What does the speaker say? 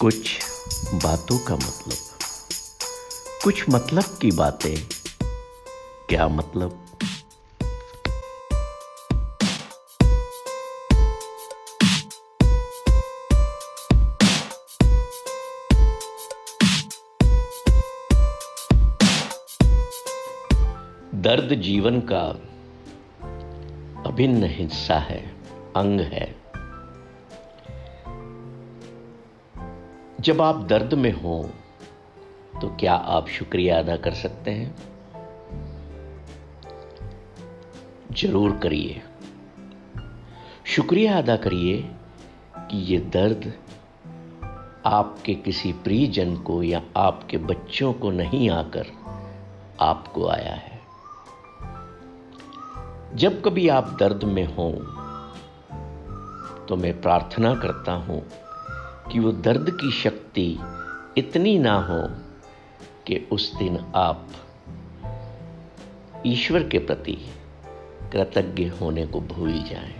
कुछ बातों का मतलब। कुछ मतलब की बातें। क्या मतलब? दर्द जीवन का अभिन्न हिस्सा है, अंग है। जब आप दर्द में हो तो क्या आप शुक्रिया अदा कर सकते हैं? ज़रूर करिए। शुक्रिया अदा करिए कि ये दर्द आपके किसी प्रियजन को या आपके बच्चों को नहीं आकर आपको आया है। जब कभी आप दर्द में हों तो मैं प्रार्थना करता हूँ कि वो दर्द की शक्ति इतनी ना हो कि उस दिन आप ईश्वर के प्रति कृतज्ञ होने को भूल जाएँ।